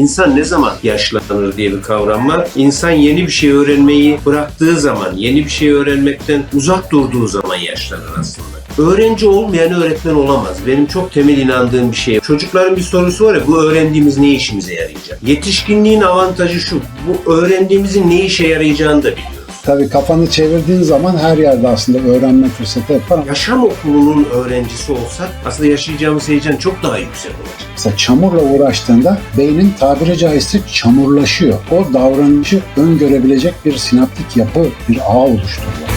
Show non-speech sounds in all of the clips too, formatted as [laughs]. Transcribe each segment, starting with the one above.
İnsan ne zaman yaşlanır diye bir kavram var. İnsan yeni bir şey öğrenmeyi bıraktığı zaman, yeni bir şey öğrenmekten uzak durduğu zaman yaşlanır aslında. Öğrenci olmayan öğretmen olamaz. Benim çok temel inandığım bir şey. Çocukların bir sorusu var ya bu öğrendiğimiz ne işimize yarayacak? Yetişkinliğin avantajı şu. Bu öğrendiğimizin ne işe yarayacağını da biliyoruz. Tabii kafanı çevirdiğin zaman her yerde aslında öğrenme fırsatı ama Yaşam okulunun öğrencisi olsak aslında yaşayacağımız heyecan çok daha yüksek olacak. Mesela çamurla uğraştığında beynin tabiri caizse çamurlaşıyor. O davranışı öngörebilecek bir sinaptik yapı, bir ağ oluşturuyor.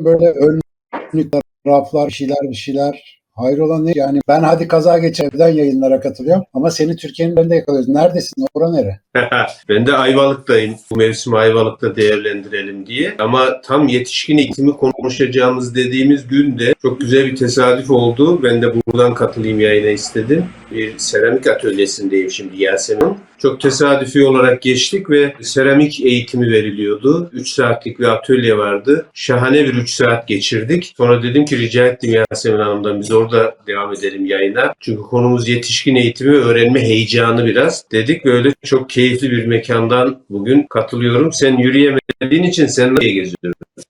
Böyle önlükler, raflar, bir şeyler bir şeyler hayrola ne? Yani ben hadi kaza geç evden yayınlara katılıyorum ama seni Türkiye'nin önünde yakalıyoruz. Neredesin? Ora nere? [laughs] ben de Ayvalık'tayım. Bu mevsimi Ayvalık'ta değerlendirelim diye. Ama tam yetişkin eğitimi konuşacağımız dediğimiz günde çok güzel bir tesadüf oldu. Ben de buradan katılayım yayına istedim. Bir seramik atölyesindeyim şimdi Yasemin. Çok tesadüfi olarak geçtik ve seramik eğitimi veriliyordu. 3 saatlik bir atölye vardı. Şahane bir 3 saat geçirdik. Sonra dedim ki rica ettim Yasemin Hanım'dan biz orada devam edelim yayına. Çünkü konumuz yetişkin eğitimi ve öğrenme heyecanı biraz. Dedik böyle çok keyifli bir mekandan bugün katılıyorum. Sen yürüyemediğin için sen nereye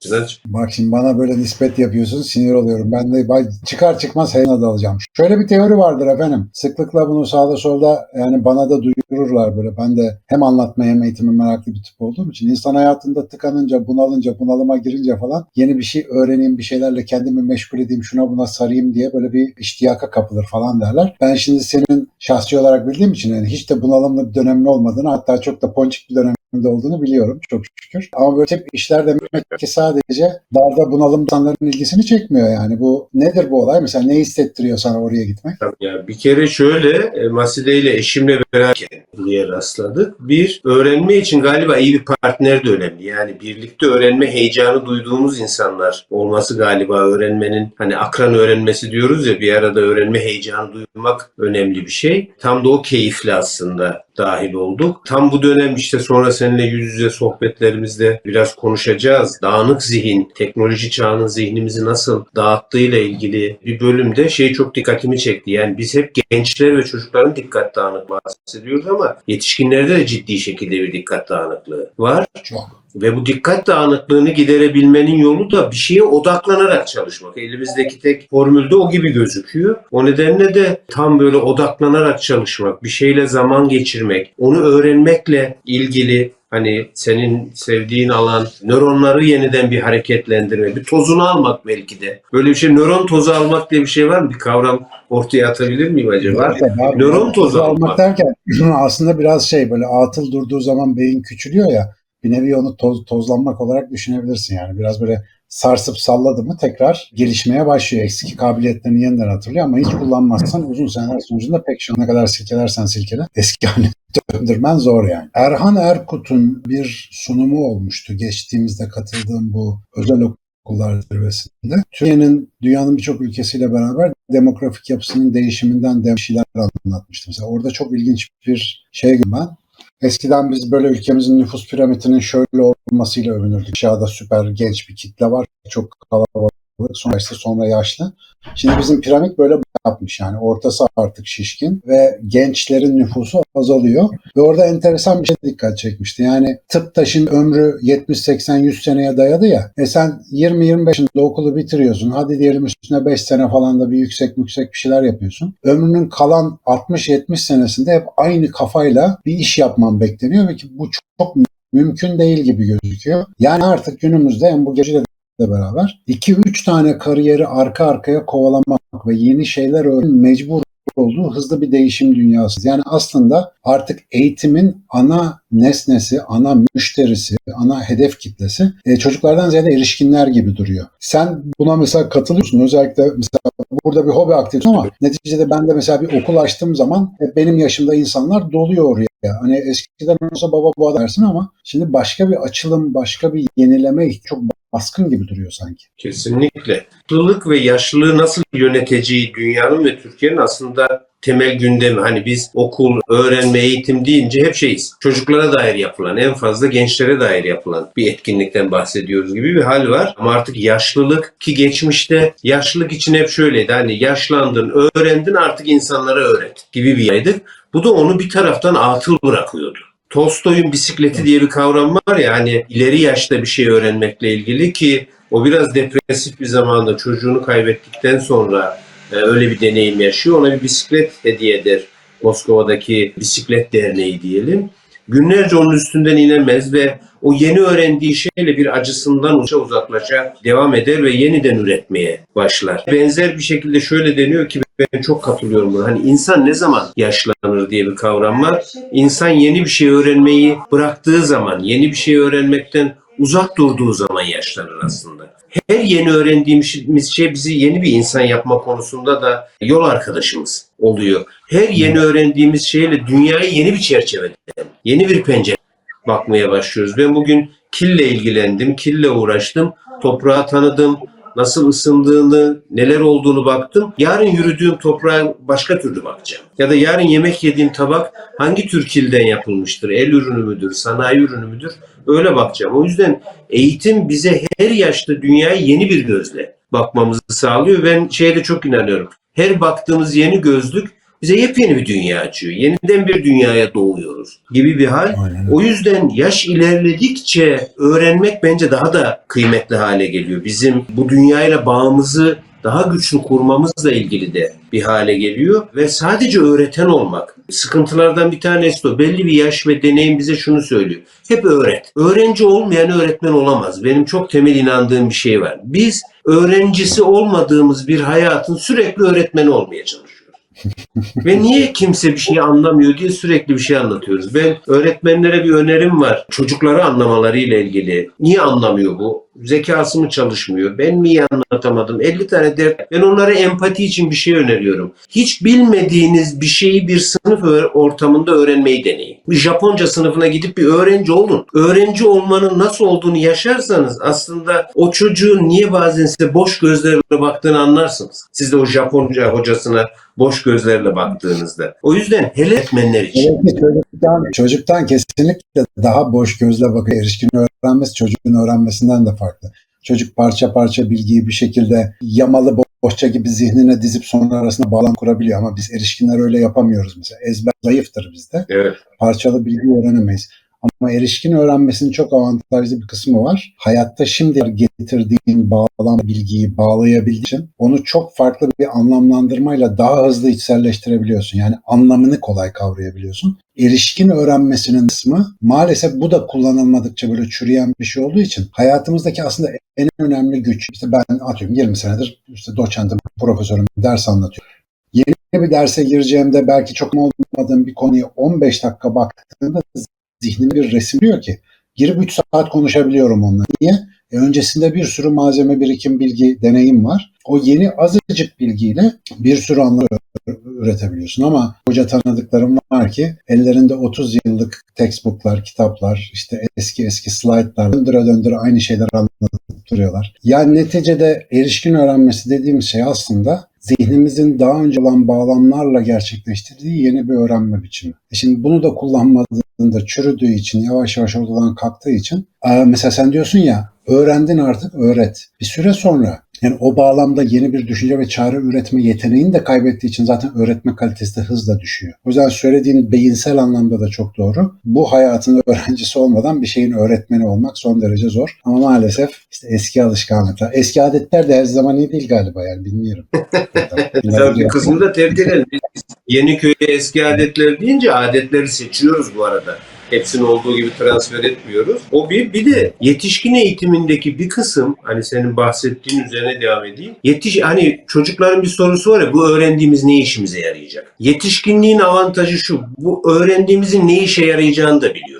Sinancığım? Bak şimdi bana böyle nispet yapıyorsun sinir oluyorum. Ben de çıkar çıkmaz heyana dalacağım. Şöyle bir teori vardır efendim. Sıklıkla bunu sağda solda yani bana da duyururlar böyle. Ben de hem anlatmaya hem eğitime meraklı bir tip olduğum için insan hayatında tıkanınca, bunalınca, bunalıma girince falan yeni bir şey öğreneyim, bir şeylerle kendimi meşgul edeyim, şuna buna sarayım diye böyle bir iştiyaka kapılır falan derler. Ben şimdi senin şahsi olarak bildiğim için yani hiç de bunalımlı bir dönemin olmadığını hatta çok da ponçik bir dönem de olduğunu biliyorum çok şükür. Ama böyle tip işler demek ki sadece darda bunalım insanların ilgisini çekmiyor yani. Bu nedir bu olay? Mesela ne hissettiriyor sana oraya gitmek? Ya bir kere şöyle e, Maside ile eşimle beraber diye rastladık. Bir, öğrenme için galiba iyi bir partner de önemli. Yani birlikte öğrenme heyecanı duyduğumuz insanlar olması galiba öğrenmenin hani akran öğrenmesi diyoruz ya bir arada öğrenme heyecanı duymak önemli bir şey. Tam da o keyifli aslında dahil olduk. Tam bu dönem işte sonra seninle yüz yüze sohbetlerimizde biraz konuşacağız. Dağınık zihin, teknoloji çağının zihnimizi nasıl dağıttığıyla ilgili bir bölümde şey çok dikkatimi çekti. Yani biz hep gençler ve çocukların dikkat dağınık bahsediyoruz ama yetişkinlerde de ciddi şekilde bir dikkat dağınıklığı var. Çok. Ve bu dikkat dağınıklığını giderebilmenin yolu da bir şeye odaklanarak çalışmak. Elimizdeki tek formülde o gibi gözüküyor. O nedenle de tam böyle odaklanarak çalışmak, bir şeyle zaman geçirmek, onu öğrenmekle ilgili hani senin sevdiğin alan nöronları yeniden bir hareketlendirme, bir tozunu almak belki de. Böyle bir şey nöron tozu almak diye bir şey var mı? Bir kavram ortaya atabilir miyim acaba? Tabii abi, Nöron tozu almak almak. derken [clears throat] aslında biraz şey böyle atıl durduğu zaman beyin küçülüyor ya bir nevi onu toz, tozlanmak olarak düşünebilirsin yani. Biraz böyle sarsıp salladı mı tekrar gelişmeye başlıyor. Eski kabiliyetlerini yeniden hatırlıyor ama hiç kullanmazsan uzun seneler sonucunda pek şu ne kadar silkelersen silkele eski [laughs] haline döndürmen zor yani. Erhan Erkut'un bir sunumu olmuştu geçtiğimizde katıldığım bu özel okullar zirvesinde. Türkiye'nin dünyanın birçok ülkesiyle beraber demografik yapısının değişiminden de şeyler anlatmıştı. Mesela orada çok ilginç bir şey ben. Eskiden biz böyle ülkemizin nüfus piramidinin şöyle olmasıyla övünürdük. Aşağıda süper genç bir kitle var. Çok kalabalık. Sonra işte sonra yaşlı. Şimdi bizim piramit böyle yapmış yani ortası artık şişkin ve gençlerin nüfusu azalıyor. Ve orada enteresan bir şey dikkat çekmişti. Yani tıp taşın ömrü 70 80 100 seneye dayadı ya. E sen 20 25'inde okulu bitiriyorsun. Hadi diyelim üstüne 5 sene falan da bir yüksek yüksek bir şeyler yapıyorsun. Ömrünün kalan 60 70 senesinde hep aynı kafayla bir iş yapman bekleniyor ve ki bu çok mümkün değil gibi gözüküyor. Yani artık günümüzde en bu geceyle de beraber 2-3 tane kariyeri arka arkaya kovalamak ve yeni şeyler öğrenmek mecbur olduğu hızlı bir değişim dünyası. Yani aslında artık eğitimin ana nesnesi, ana müşterisi, ana hedef kitlesi e, çocuklardan ziyade erişkinler gibi duruyor. Sen buna mesela katılıyorsun. Özellikle mesela burada bir hobi aktivitesi ama neticede ben de mesela bir okul açtığım zaman e, benim yaşımda insanlar doluyor oraya. Hani eskiden olsa baba bu dersin ama şimdi başka bir açılım, başka bir yenileme çok baskın gibi duruyor sanki. Kesinlikle. Yaşlılık ve yaşlılığı nasıl yöneteceği dünyanın ve Türkiye'nin aslında temel gündemi. Hani biz okul, öğrenme, eğitim deyince hep şeyiz. Çocuklara dair yapılan, en fazla gençlere dair yapılan bir etkinlikten bahsediyoruz gibi bir hal var. Ama artık yaşlılık ki geçmişte yaşlılık için hep şöyleydi. Hani yaşlandın, öğrendin artık insanlara öğret gibi bir yaydık. Bu da onu bir taraftan atıl bırakıyordu. Tolstoy'un bisikleti diye bir kavram var ya hani ileri yaşta bir şey öğrenmekle ilgili ki o biraz depresif bir zamanda çocuğunu kaybettikten sonra e, öyle bir deneyim yaşıyor. Ona bir bisiklet hediye eder. Moskova'daki bisiklet derneği diyelim. Günlerce onun üstünden inemez ve o yeni öğrendiği şeyle bir acısından uça uzaklaşa devam eder ve yeniden üretmeye başlar. Benzer bir şekilde şöyle deniyor ki ben çok katılıyorum buna. Hani insan ne zaman yaşlanır diye bir kavram var. İnsan yeni bir şey öğrenmeyi bıraktığı zaman, yeni bir şey öğrenmekten uzak durduğu zaman yaşlanır aslında. Her yeni öğrendiğimiz şey bizi yeni bir insan yapma konusunda da yol arkadaşımız oluyor. Her yeni öğrendiğimiz şeyle dünyayı yeni bir çerçeveden, yeni bir pencere bakmaya başlıyoruz. Ben bugün kille ilgilendim, kille uğraştım, toprağı tanıdım, nasıl ısındığını, neler olduğunu baktım. Yarın yürüdüğüm toprağa başka türlü bakacağım. Ya da yarın yemek yediğim tabak hangi tür kilden yapılmıştır? El ürünü müdür, sanayi ürünü müdür? Öyle bakacağım. O yüzden eğitim bize her yaşta dünyaya yeni bir gözle bakmamızı sağlıyor. Ben şeye de çok inanıyorum. Her baktığımız yeni gözlük bize yepyeni bir dünya açıyor. Yeniden bir dünyaya doğuyoruz gibi bir hal. Aynen. O yüzden yaş ilerledikçe öğrenmek bence daha da kıymetli hale geliyor. Bizim bu dünyayla bağımızı daha güçlü kurmamızla ilgili de bir hale geliyor ve sadece öğreten olmak. Sıkıntılardan bir tanesi de. Belli bir yaş ve deneyim bize şunu söylüyor. Hep öğret. Öğrenci olmayan öğretmen olamaz. Benim çok temel inandığım bir şey var. Biz öğrencisi olmadığımız bir hayatın sürekli öğretmeni olmaya çalışıyoruz. Ve niye kimse bir şey anlamıyor diye sürekli bir şey anlatıyoruz. Ben öğretmenlere bir önerim var. Çocukları anlamaları ile ilgili. Niye anlamıyor bu? Zekası mı çalışmıyor? Ben mi anlatamadım? 50 tane dert. Ben onlara empati için bir şey öneriyorum. Hiç bilmediğiniz bir şeyi bir sınıf ortamında öğrenmeyi deneyin. Bir Japonca sınıfına gidip bir öğrenci olun. Öğrenci olmanın nasıl olduğunu yaşarsanız aslında o çocuğun niye bazen size boş gözlerle baktığını anlarsınız. Siz de o Japonca hocasına boş gözlerle baktığınızda. O yüzden hele öğretmenler için. Evet, çocuktan, çocuktan kesinlikle daha boş gözle bakıyor. Erişkin öğrenmesi çocuğun öğrenmesinden de farklı. Çocuk parça parça bilgiyi bir şekilde yamalı bohça gibi zihnine dizip sonra arasında bağlam kurabiliyor ama biz erişkinler öyle yapamıyoruz mesela. Ezber zayıftır bizde. Evet. Parçalı bilgi öğrenemeyiz. Ama erişkin öğrenmesinin çok avantajlı bir kısmı var. Hayatta şimdi getirdiğin bağlam bilgiyi bağlayabildiğin için onu çok farklı bir anlamlandırmayla daha hızlı içselleştirebiliyorsun. Yani anlamını kolay kavrayabiliyorsun. Erişkin öğrenmesinin kısmı maalesef bu da kullanılmadıkça böyle çürüyen bir şey olduğu için hayatımızdaki aslında en önemli güç. İşte ben atıyorum 20 senedir işte doçentim, profesörüm ders anlatıyorum. Yeni bir derse gireceğimde belki çok olmadığım bir konuyu 15 dakika baktığımda zihnim bir resim diyor ki girip 3 saat konuşabiliyorum onunla. Niye? E öncesinde bir sürü malzeme, birikim, bilgi, deneyim var. O yeni azıcık bilgiyle bir sürü anlam üretebiliyorsun ama hoca tanıdıklarım var ki ellerinde 30 yıllık textbooklar, kitaplar, işte eski eski slaytlar döndüre döndüre aynı şeyler anlatıp duruyorlar. Yani neticede erişkin öğrenmesi dediğimiz şey aslında zihnimizin daha önce olan bağlamlarla gerçekleştirdiği yeni bir öğrenme biçimi. E şimdi bunu da kullanmadığında çürüdüğü için yavaş yavaş ortadan kalktığı için mesela sen diyorsun ya öğrendin artık öğret. Bir süre sonra yani o bağlamda yeni bir düşünce ve çare üretme yeteneğini de kaybettiği için zaten öğretme kalitesi de hızla düşüyor. O yüzden söylediğin beyinsel anlamda da çok doğru. Bu hayatın öğrencisi olmadan bir şeyin öğretmeni olmak son derece zor. Ama maalesef işte eski alışkanlıklar, eski adetler de her zaman iyi değil galiba yani bilmiyorum. [laughs] Tabii kısmını da terk edelim. Yeni köye eski adetler deyince adetleri seçiyoruz bu arada. Hepsini olduğu gibi transfer etmiyoruz. O bir. Bir de yetişkin eğitimindeki bir kısım hani senin bahsettiğin üzerine devam edeyim. Yetiş hani çocukların bir sorusu var ya bu öğrendiğimiz ne işimize yarayacak? Yetişkinliğin avantajı şu. Bu öğrendiğimizin ne işe yarayacağını da biliyoruz.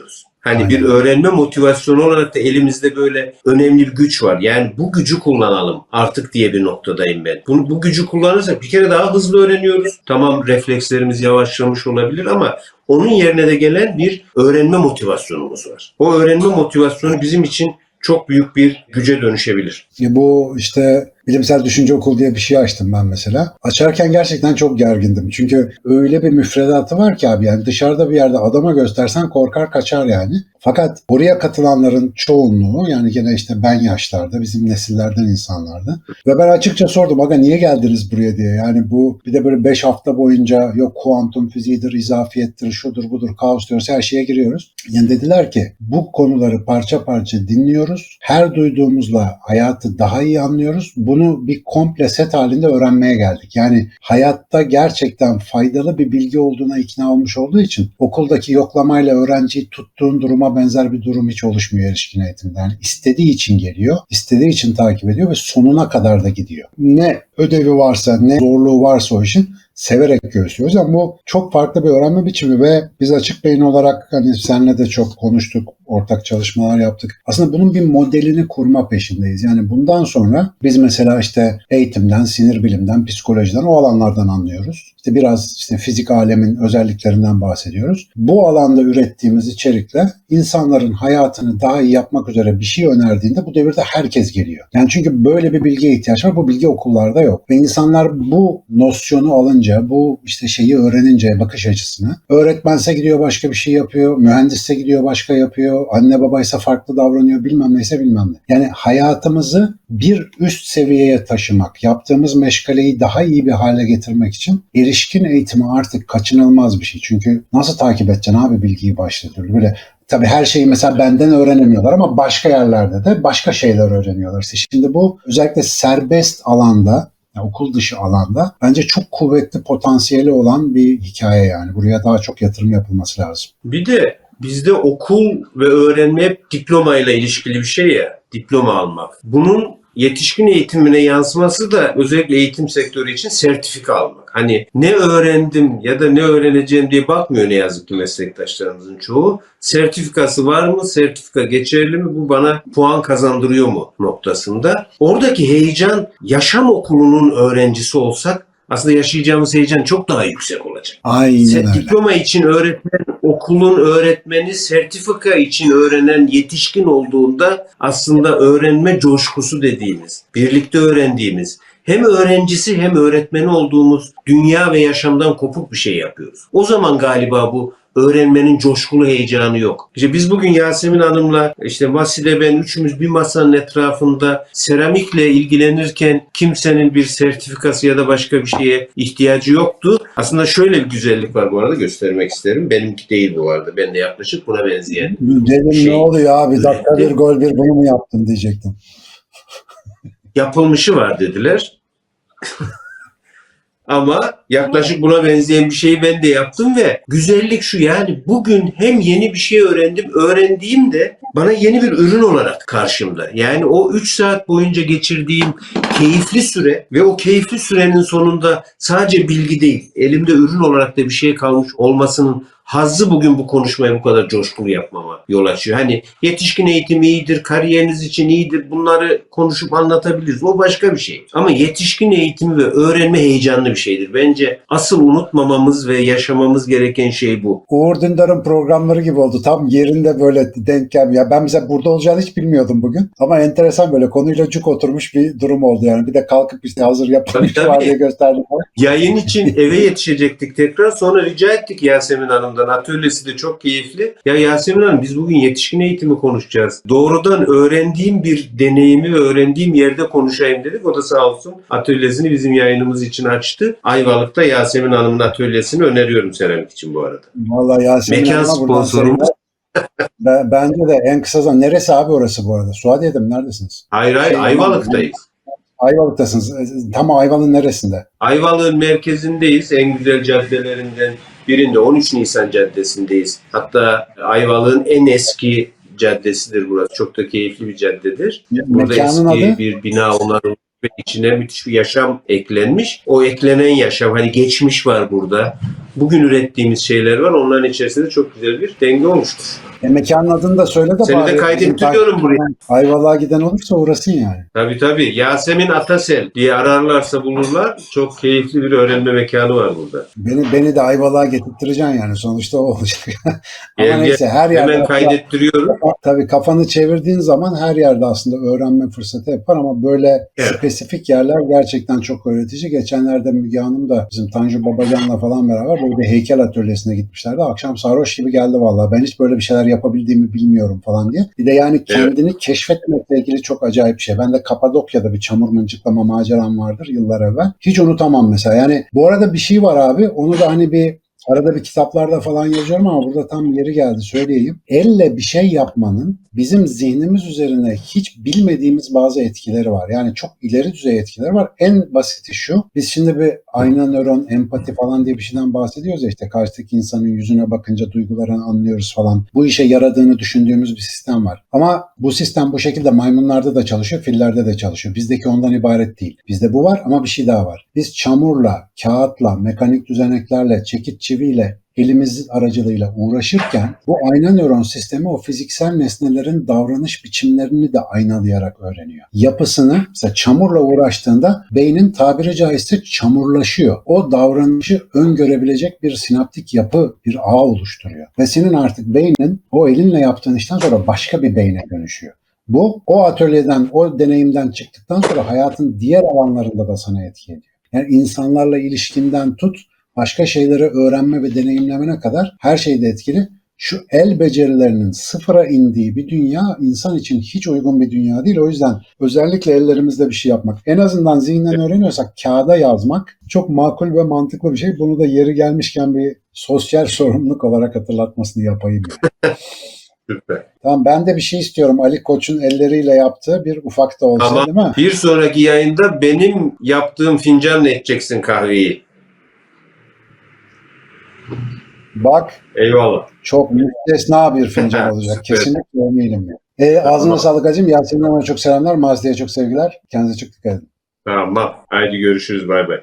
Hani bir öğrenme motivasyonu olarak da elimizde böyle önemli bir güç var. Yani bu gücü kullanalım artık diye bir noktadayım ben. Bunu, bu gücü kullanırsak bir kere daha hızlı öğreniyoruz. Tamam reflekslerimiz yavaşlamış olabilir ama onun yerine de gelen bir öğrenme motivasyonumuz var. O öğrenme motivasyonu bizim için çok büyük bir güce dönüşebilir. Bu işte bilimsel düşünce okulu diye bir şey açtım ben mesela. Açarken gerçekten çok gergindim. Çünkü öyle bir müfredatı var ki abi yani dışarıda bir yerde adama göstersen korkar kaçar yani. Fakat oraya katılanların çoğunluğu yani gene işte ben yaşlarda bizim nesillerden insanlardı. Ve ben açıkça sordum aga niye geldiniz buraya diye. Yani bu bir de böyle 5 hafta boyunca yok kuantum fiziğidir, izafiyettir, şudur budur, kaos diyoruz her şeye giriyoruz. Yani dediler ki bu konuları parça parça dinliyoruz. Her duyduğumuzla hayatı daha iyi anlıyoruz. Bunu bir komple set halinde öğrenmeye geldik. Yani hayatta gerçekten faydalı bir bilgi olduğuna ikna olmuş olduğu için okuldaki yoklamayla öğrenciyi tuttuğun duruma benzer bir durum hiç oluşmuyor erişkin eğitimde. Yani istediği için geliyor, istediği için takip ediyor ve sonuna kadar da gidiyor. Ne ödevi varsa, ne zorluğu varsa o işin severek göğüslüyoruz. Yani bu çok farklı bir öğrenme biçimi ve biz açık beyin olarak hani senle de çok konuştuk, ortak çalışmalar yaptık. Aslında bunun bir modelini kurma peşindeyiz. Yani bundan sonra biz mesela işte eğitimden, sinir bilimden, psikolojiden o alanlardan anlıyoruz. İşte biraz işte fizik alemin özelliklerinden bahsediyoruz. Bu alanda ürettiğimiz içerikle insanların hayatını daha iyi yapmak üzere bir şey önerdiğinde bu devirde herkes geliyor. Yani çünkü böyle bir bilgiye ihtiyaç var. Bu bilgi okullarda yok. Ve insanlar bu nosyonu alınca, bu işte şeyi öğrenince bakış açısını öğretmense gidiyor başka bir şey yapıyor, mühendisse gidiyor başka yapıyor, anne babaysa farklı davranıyor, bilmem neyse bilmem ne. Yani hayatımızı bir üst seviyeye taşımak, yaptığımız meşgaleyi daha iyi bir hale getirmek için erişkin eğitimi artık kaçınılmaz bir şey. Çünkü nasıl takip edeceksin abi bilgiyi başta türlü? Böyle Tabii her şeyi mesela benden öğrenemiyorlar ama başka yerlerde de başka şeyler öğreniyorlar. İşte şimdi bu özellikle serbest alanda yani okul dışı alanda bence çok kuvvetli potansiyeli olan bir hikaye yani. Buraya daha çok yatırım yapılması lazım. Bir de bizde okul ve öğrenme hep diplomayla ilişkili bir şey ya. Diploma almak. Bunun yetişkin eğitimine yansıması da özellikle eğitim sektörü için sertifika almak. Hani ne öğrendim ya da ne öğreneceğim diye bakmıyor ne yazık ki meslektaşlarımızın çoğu. Sertifikası var mı? Sertifika geçerli mi? Bu bana puan kazandırıyor mu noktasında. Oradaki heyecan yaşam okulunun öğrencisi olsak aslında yaşayacağımız heyecan çok daha yüksek olacak. Aynen öyle. diploma için öğretmen, okulun öğretmeni sertifika için öğrenen yetişkin olduğunda aslında öğrenme coşkusu dediğimiz, birlikte öğrendiğimiz, hem öğrencisi hem öğretmeni olduğumuz dünya ve yaşamdan kopuk bir şey yapıyoruz. O zaman galiba bu öğrenmenin coşkulu heyecanı yok. İşte biz bugün Yasemin Hanım'la işte Vasile ben üçümüz bir masanın etrafında seramikle ilgilenirken kimsenin bir sertifikası ya da başka bir şeye ihtiyacı yoktu. Aslında şöyle bir güzellik var bu arada göstermek isterim. Benimki değil bu arada. Ben de yaklaşık buna benzeyen. Dedim Şey, ne oluyor abi dakika bir gol bir bunu mu yaptın diyecektim. Yapılmışı var dediler. Ama yaklaşık buna benzeyen bir şeyi ben de yaptım ve güzellik şu yani bugün hem yeni bir şey öğrendim, öğrendiğim de bana yeni bir ürün olarak karşımda. Yani o 3 saat boyunca geçirdiğim keyifli süre ve o keyifli sürenin sonunda sadece bilgi değil, elimde ürün olarak da bir şey kalmış olmasının hazzı bugün bu konuşmayı bu kadar coşkulu yapmama yol açıyor. Hani yetişkin eğitimi iyidir, kariyeriniz için iyidir bunları konuşup anlatabiliriz. O başka bir şey. Ama yetişkin eğitimi ve öğrenme heyecanlı bir şeydir. Bence asıl unutmamamız ve yaşamamız gereken şey bu. Uğur Dündar'ın programları gibi oldu. Tam yerinde böyle denk gelmiyor. Ya ben mesela burada olacağını hiç bilmiyordum bugün. Ama enteresan böyle konuyla cuk oturmuş bir durum oldu yani. Bir de kalkıp işte hazır yapılmış var diye gösterdim. Yayın için eve yetişecektik tekrar. Sonra rica ettik Yasemin Hanım'dan. Atölyesi de çok keyifli. Ya Yasemin Hanım biz bugün yetişkin eğitimi konuşacağız. Doğrudan öğrendiğim bir deneyimi öğrendiğim yerde konuşayım dedik. O da sağ olsun atölyesini bizim yayınımız için açtı. Ayvalık'ta Yasemin Hanım'ın atölyesini öneriyorum seramik için bu arada. Vallahi Yasemin Mekan Hanım'a buradan sponsorumuz. [laughs] Ben- Bence de en kısa zaman. Neresi abi orası bu arada? Suadiye'de mi? Neredesiniz? Hayır hayır Şey, Ayvalık'tayız. Ayvalık'tasınız. Tam Ayvalık'ın neresinde? Ayvalık'ın merkezindeyiz. En güzel caddelerinden birinde 13 Nisan Caddesi'ndeyiz. Hatta Ayvalık'ın en eski caddesidir burası. Çok da keyifli bir caddedir. Burada Mekanın eski adı? bir bina onarılmış ve içine müthiş bir yaşam eklenmiş. O eklenen yaşam hani geçmiş var burada. bugün ürettiğimiz şeyler var. Onların içerisinde çok güzel bir denge olmuştur. E, mekanın adını da söyle de Seni de bari kaydettiriyorum bizim buraya. Ayvalık'a giden olursa uğrasın yani. Tabii tabii. Yasemin Atasel diye ararlarsa bulurlar. Çok keyifli bir öğrenme mekanı var burada. Beni beni de Ayvalık'a getirtireceksin yani sonuçta o olacak. [laughs] Ama gel. neyse her yerde Hemen kaydettiriyorum. Tabii kafanı çevirdiğin zaman her yerde aslında öğrenme fırsatı yapar ama böyle Evet. spesifik yerler gerçekten çok öğretici. Geçenlerde Müge Hanım da bizim Tanju Babacan'la falan beraber böyle bir heykel atölyesine gitmişlerdi. Akşam sarhoş gibi geldi vallahi. Ben hiç böyle bir şeyler yapabildiğimi bilmiyorum falan diye. Bir de yani kendini keşfetmekle ilgili çok acayip bir şey. Ben de Kapadokya'da bir çamur mıncıklama maceram vardır yıllar evvel. Hiç unutamam mesela. Yani bu arada bir şey var abi. Onu da hani bir Arada bir kitaplarda falan yazıyorum ama burada tam yeri geldi söyleyeyim. Elle bir şey yapmanın bizim zihnimiz üzerine hiç bilmediğimiz bazı etkileri var. Yani çok ileri düzey etkileri var. En basiti şu. Biz şimdi bir ayna nöron, empati falan diye bir şeyden bahsediyoruz ya işte karşıdaki insanın yüzüne bakınca duygularını anlıyoruz falan. Bu işe yaradığını düşündüğümüz bir sistem var. Ama bu sistem bu şekilde maymunlarda da çalışıyor, fillerde de çalışıyor. Bizdeki ondan ibaret değil. Bizde bu var ama bir şey daha var. Biz çamurla, kağıtla, mekanik düzeneklerle, çekiç çiviyle elimiz aracılığıyla uğraşırken bu ayna nöron sistemi o fiziksel nesnelerin davranış biçimlerini de aynalayarak öğreniyor. Yapısını mesela çamurla uğraştığında beynin tabiri caizse çamurlaşıyor. O davranışı öngörebilecek bir sinaptik yapı, bir ağ oluşturuyor. Ve senin artık beynin o elinle yaptığın işten sonra başka bir beyne dönüşüyor. Bu o atölyeden, o deneyimden çıktıktan sonra hayatın diğer alanlarında da sana etki ediyor. Yani insanlarla ilişkinden tut, başka şeyleri öğrenme ve deneyimlemene kadar her şeyde etkili. Şu el becerilerinin sıfıra indiği bir dünya insan için hiç uygun bir dünya değil. O yüzden özellikle ellerimizde bir şey yapmak. En azından zihnen öğreniyorsak kağıda yazmak çok makul ve mantıklı bir şey. Bunu da yeri gelmişken bir sosyal [laughs] sorumluluk olarak hatırlatmasını yapayım. yani. [laughs] Süper. Tamam ben de bir şey istiyorum. Ali Koç'un elleriyle yaptığı bir ufak da olsa Ama- değil mi? Bir sonraki yayında benim yaptığım fincanla içeceksin kahveyi. Bak Eyvallah. çok müstesna bir fincan [laughs] olacak. Kesinlikle eminim. E, ağzına Tamam. sağlık hacım. Yasemin Hanım'a çok selamlar. Mazide'ye çok sevgiler. Kendinize çok dikkat edin. Tamam. Haydi görüşürüz. Bay bay.